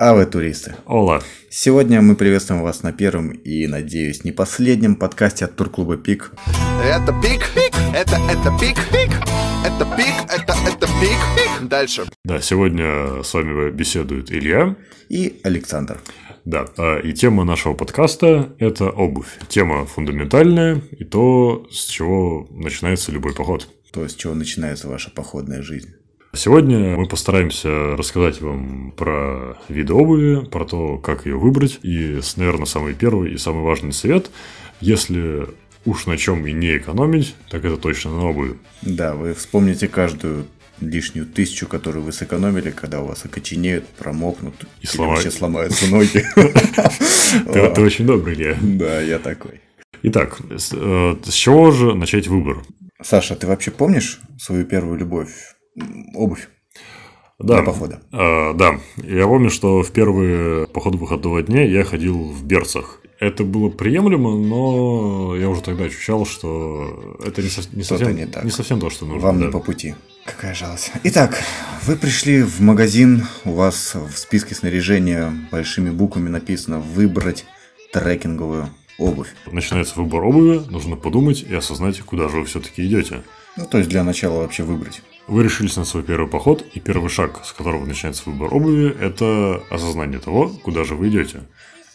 А вы туристы. Ола. Сегодня мы приветствуем вас на первом и, надеюсь, не последнем подкасте от турклуба Пик. Это пик, пик, это, это пик, пик, это пик, это, это пик, пик. Дальше. Да, сегодня с вами беседует Илья. И Александр. Да, а, и тема нашего подкаста – это обувь. Тема фундаментальная и то, с чего начинается любой поход. То, с чего начинается ваша походная жизнь. Сегодня мы постараемся рассказать вам про виды обуви, про то, как ее выбрать. И, наверное, самый первый и самый важный совет, если уж на чем и не экономить, так это точно на обуви. Да, вы вспомните каждую лишнюю тысячу, которую вы сэкономили, когда у вас окоченеют, промокнут и сломают. вообще сломаются ноги. Ты очень добрый, Илья. Да, я такой. Итак, с э, чего же начать выбор? Sasha, ты вообще помнишь свою первую любовь? Обувь. Да, для похода. Э, да, я помню, что в первые походы выходного дня я ходил в берцах. Это было приемлемо, но я уже тогда ощущал, что это не, со, не, совсем, не, так. не совсем то, что нужно. Вам да. не по пути. Какая жалость. Итак, вы пришли в магазин, у вас в списке снаряжения большими буквами написано «Выбрать трекинговую обувь». Начинается выбор обуви, нужно подумать и осознать, куда же вы все-таки идете. Ну, то есть для начала вообще выбрать. Вы решились на свой первый поход, и первый шаг, с которого начинается выбор обуви, это осознание того, куда же вы идете.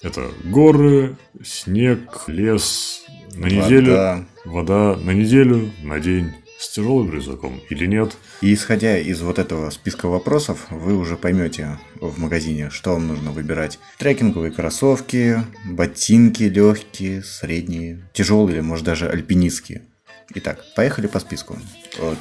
Это горы, снег, лес, на Вода. неделю, вода на неделю, на день, с тяжелым рюкзаком или нет. И исходя из вот этого списка вопросов, вы уже поймете в магазине, что вам нужно выбирать. Трекинговые кроссовки, ботинки легкие, средние, тяжелые или может даже альпинистские. Итак, поехали по списку.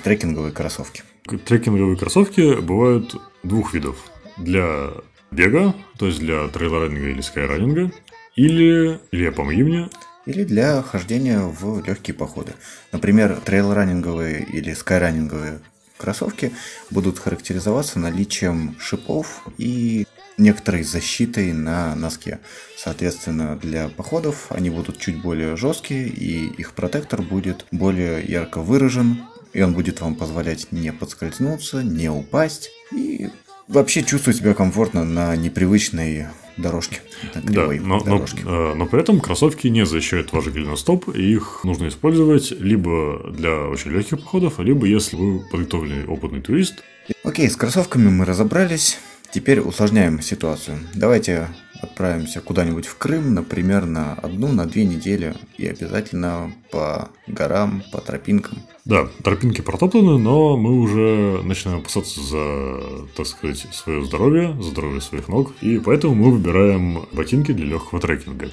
Трекинговые кроссовки. Трекинговые кроссовки бывают двух видов. Для бега, то есть для трейлранинга или скайранинга, или, или помоги мне, Или для хождения в легкие походы. Например, трейл-раннинговые или скайраннинговые кроссовки будут характеризоваться наличием шипов и некоторой защитой на носке. Соответственно, для походов они будут чуть более жесткие, и их протектор будет более ярко выражен, и он будет вам позволять не подскользнуться, не упасть, и вообще чувствовать себя комфортно на непривычной дорожке. На Да, кривой но, но, дорожке. э, но при этом кроссовки не защищают ваш голеностоп, и их нужно использовать либо для очень легких походов, либо если вы подготовленный опытный турист. Окей, с кроссовками мы разобрались. Теперь усложняем ситуацию. Давайте отправимся куда-нибудь в Крым, например, на одну, на две недели. И обязательно по горам, по тропинкам. Да, тропинки протоптаны, но мы уже начинаем опасаться за, так сказать, свое здоровье, за здоровье своих ног, и поэтому мы выбираем ботинки для легкого трекинга.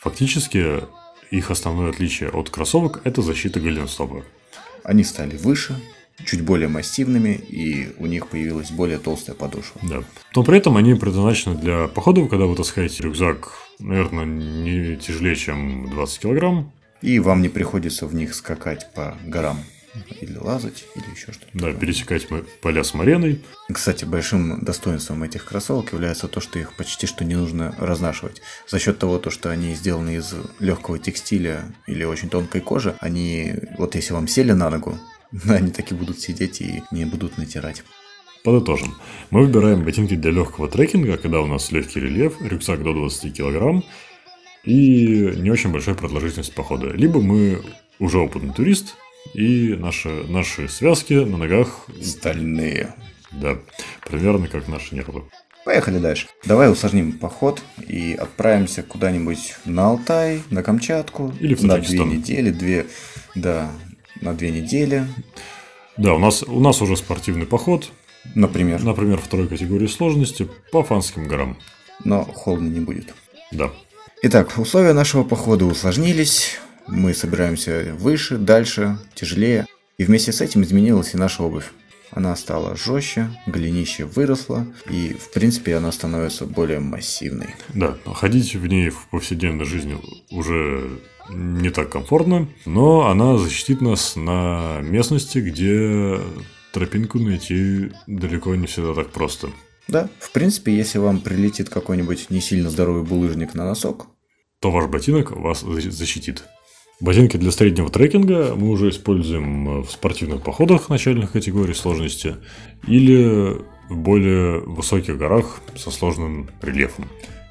Фактически, их основное отличие от кроссовок – это защита голеностопа. Они стали выше, чуть более массивными, и у них появилась более толстая подошва. Да. Но при этом они предназначены для походов, когда вы таскаете рюкзак, наверное, не тяжелее, чем 20 килограмм. И вам не приходится в них скакать по горам. Или лазать, или еще что-то. Да, пересекать поля с мареной. Кстати, большим достоинством этих кроссовок является то, что их почти что не нужно разнашивать. За счет того, то, что они сделаны из легкого текстиля или очень тонкой кожи, они, вот если вам сели на ногу, они так и будут сидеть и не будут натирать. Подытожим. Мы выбираем ботинки для легкого трекинга, когда у нас легкий рельеф, рюкзак до 20 килограмм и не очень большая продолжительность похода. Либо мы уже опытный турист, и наши, наши связки на ногах, Стальные. да, примерно как наши нервы. Поехали дальше. Давай усложним поход и отправимся куда-нибудь на Алтай, на Камчатку. Или в на две недели, две, да, на две недели, Да, у нас, у нас уже спортивный поход, например. например, второй категории сложности по Фанским горам. Но холодно не будет. Да. Итак, условия нашего похода усложнились. Мы собираемся выше, дальше, тяжелее. И вместе с этим изменилась и наша обувь. Она стала жестче, голенище выросло, и, в принципе, она становится более массивной. Да, ходить в ней в повседневной жизни уже не так комфортно, но она защитит нас на местности, где тропинку найти далеко не всегда так просто. Да, в принципе, если вам прилетит какой-нибудь не сильно здоровый булыжник на носок, То ваш ботинок вас за- защитит. Ботинки для среднего трекинга мы уже используем в спортивных походах начальных категорий сложности или в более высоких горах со сложным рельефом.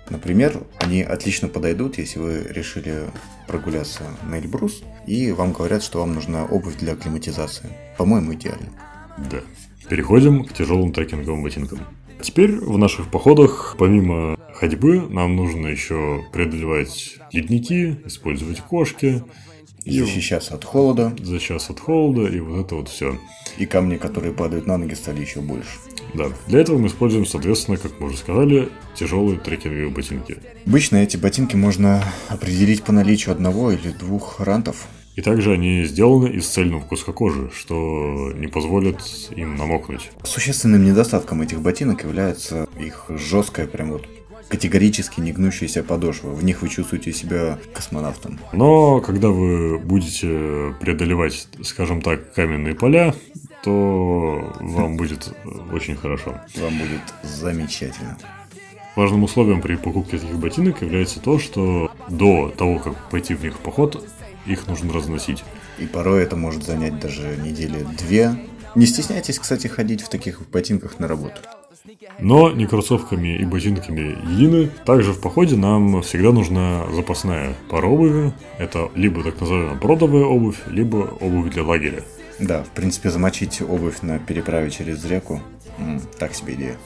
Например, они отлично подойдут, если вы решили прогуляться на Эльбрус, и вам говорят, что вам нужна обувь для акклиматизации. По-моему, идеально. Да. Переходим к тяжелым трекинговым ботинкам. Теперь в наших походах, помимо ходьбы, нам нужно еще преодолевать ледники, использовать кошки, И защищаться от холода, защищаться от холода и вот это вот все. и камни, которые падают на ноги, стали еще больше. Да. Для этого мы используем, соответственно, как мы уже сказали, тяжелые трекинговые ботинки. Обычно эти ботинки можно определить по наличию одного или двух рантов. И также они сделаны из цельного куска кожи, что не позволит им намокнуть. Существенным недостатком этих ботинок является их жесткая, прям вот категорически не гнущаяся подошва. В них вы чувствуете себя космонавтом. Но когда вы будете преодолевать, скажем так, каменные поля, то вам будет очень хорошо. Вам будет замечательно. Важным условием при покупке таких ботинок является то, что до того, как пойти в них в поход, их нужно разносить. И порой это может занять даже недели две. Не стесняйтесь, кстати, ходить в таких ботинках на работу. Но не кроссовками и ботинками едины. Также в походе нам всегда нужна запасная пара обуви. Это либо так называемая бродовая обувь, либо обувь для лагеря. Да, в принципе, замочить обувь на переправе через реку так себе идея.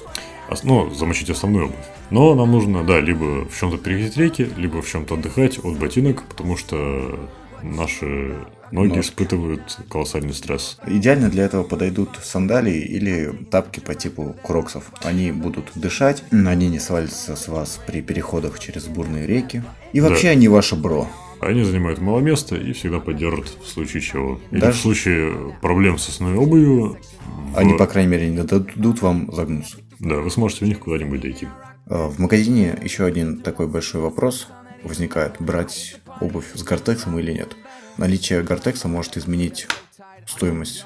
Ну, замочить основную обувь. Но нам нужно, да, либо в чем-то переходить реки, либо в чем-то отдыхать от ботинок, потому что наши ноги Ножки. испытывают колоссальный стресс. Идеально для этого подойдут сандалии или тапки по типу кроксов. Они будут дышать, они не свалятся с вас при переходах через бурные реки. И вообще Да. они ваше бро. Они занимают мало места и всегда поддержат в случае чего. Или Даже- в случае проблем с основной обувью. в- Они, по крайней мере, не дадут вам загнуться. Да, вы сможете в них куда-нибудь дойти. А, В магазине еще один такой большой вопрос возникает. Брать обувь с гортексом или нет? Наличие гортекса может изменить стоимость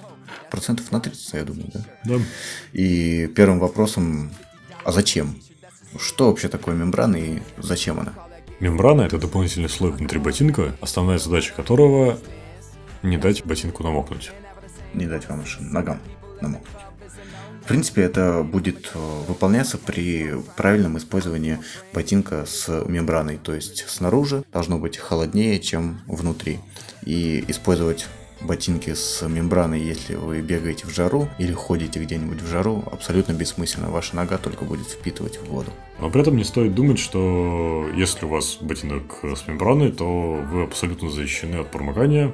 процентов на 30, я думаю, да? Да. И первым вопросом, а зачем? Что вообще такое мембрана и зачем она? Мембрана – это дополнительный слой внутри ботинка, основная задача которого – не дать ботинку намокнуть. Не дать вам ногам намокнуть. В принципе, это будет э, выполняться при правильном использовании ботинка с мембраной. То есть снаружи должно быть холоднее, чем внутри. И использовать ботинки с мембраной, если вы бегаете в жару или ходите где-нибудь в жару, абсолютно бессмысленно. Ваша нога только будет впитывать в воду. Но при этом не стоит думать, что если у вас ботинок с мембраной, то вы абсолютно защищены от промокания.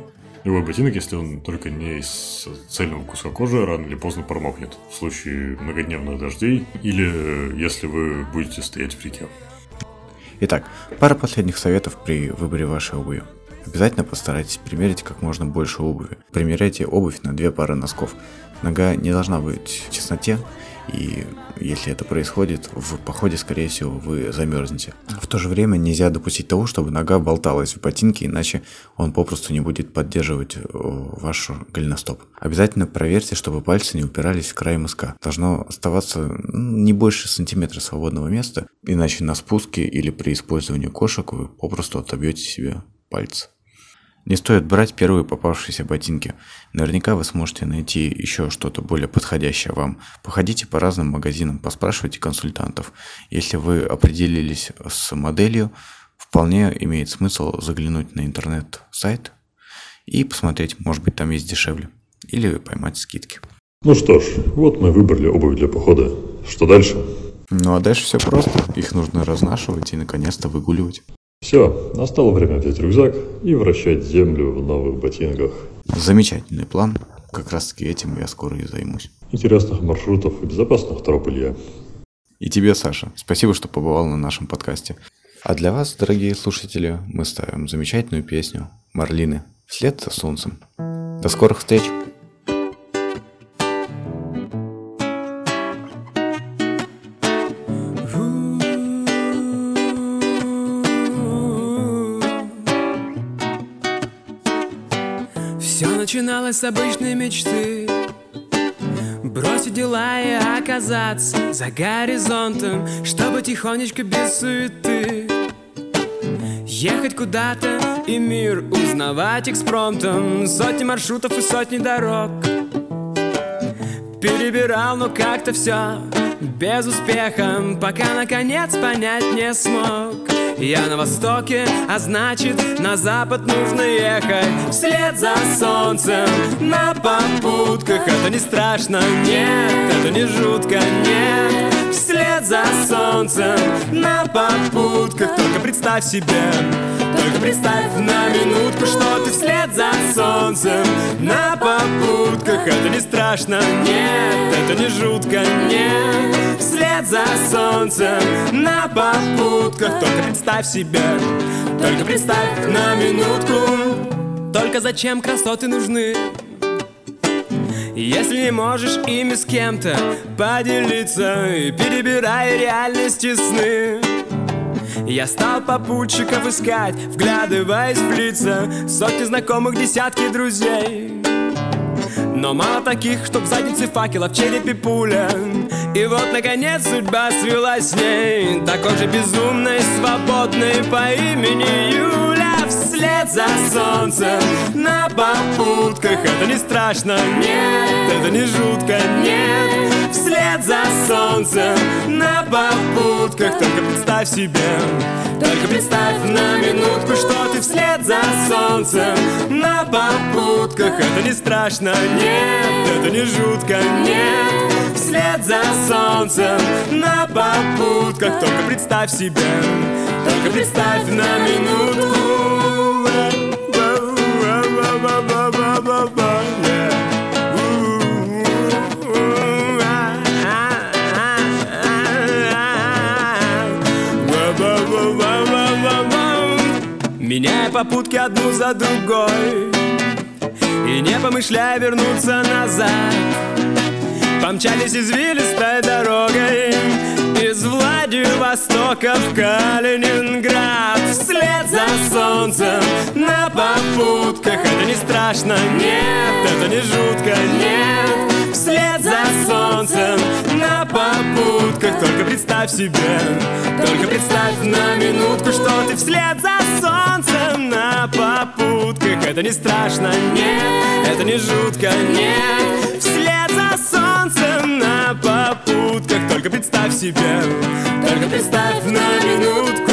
Любой ботинок, если он только не из цельного куска кожи, рано или поздно промокнет. В случае многодневных дождей или если вы будете стоять в реке. Итак, пара последних советов при выборе вашей обуви. Обязательно постарайтесь примерить как можно больше обуви. Примеряйте обувь на две пары носков. Нога не должна быть в тесноте, и если это происходит, в походе, скорее всего, вы замерзнете. В то же время нельзя допустить того, чтобы нога болталась в ботинке, иначе он попросту не будет поддерживать э, ваш голеностоп. Обязательно проверьте, чтобы пальцы не упирались в край мыска. Должно оставаться м, не больше сантиметра свободного места, иначе на спуске или при использовании кошек вы попросту отобьете себе пальцы. Не стоит брать первые попавшиеся ботинки. Наверняка вы сможете найти еще что-то более подходящее вам. Походите по разным магазинам, поспрашивайте консультантов. Если вы определились с моделью, вполне имеет смысл заглянуть на интернет-сайт и посмотреть, может быть там есть дешевле. Или поймать скидки. Ну что ж, вот мы выбрали обувь для похода. Что дальше? Ну а дальше все просто. Их нужно разнашивать и наконец-то выгуливать. Все, настало время взять рюкзак и вращать землю в новых ботинках. Замечательный план. Как раз таки этим я скоро и займусь. Интересных маршрутов и безопасных троп, Илья. И тебе, Саша, спасибо, что побывал на нашем подкасте. А для вас, дорогие слушатели, мы ставим замечательную песню Марлины «Вслед за солнцем». До скорых встреч! Начиналось с обычной мечты. Бросить дела и оказаться за горизонтом Чтобы тихонечко без суеты Ехать куда-то и мир узнавать экспромтом. Сотни маршрутов и сотни дорог. Перебирал, но как-то все без успеха, пока наконец понять не смог. Я на востоке, а значит на запад нужно ехать. Вслед за солнцем на попутках. Это не страшно, нет, это не жутко, нет. Вслед за солнцем на попутках. Только представь себе только представь на минутку, что ты вслед за солнцем. На попутках Это не страшно, нет, это не жутко, нет. Вслед за солнцем на попутках Только представь себе, только представь на минутку Только зачем красоты нужны? Если не можешь ими с кем-то поделиться Перебирая реальности сны я стал попутчиков искать, вглядываясь в лица Сотни знакомых, десятки друзей. Но мало таких, чтоб в заднице факела в черепе пуля. И вот, наконец, судьба свелась с ней. Такой же безумной, свободной по имени Юля Вслед за солнцем. На попутках Это не страшно, нет, это не жутко, нет Вслед за солнцем на попутках. Только представь себе только представь на минутку, что ты вслед за солнцем На попутках. Это не страшно, нет, это не жутко, нет. Вслед за солнцем на попутках. Только представь себе, только представь на минутку попутки одну за другой. И не помышляя вернуться назад Помчались извилистой дорогой. Из Владивостока в Калининград Вслед за солнцем на попутках. Это не страшно, нет, это не жутко, нет. Вслед за солнцем на попутках. Только представь себе, только представь на минутку Что ты вслед за Это не страшно, нет, это не жутко, нет. Вслед за солнцем на попутках. Только представь себе, только представь на минутку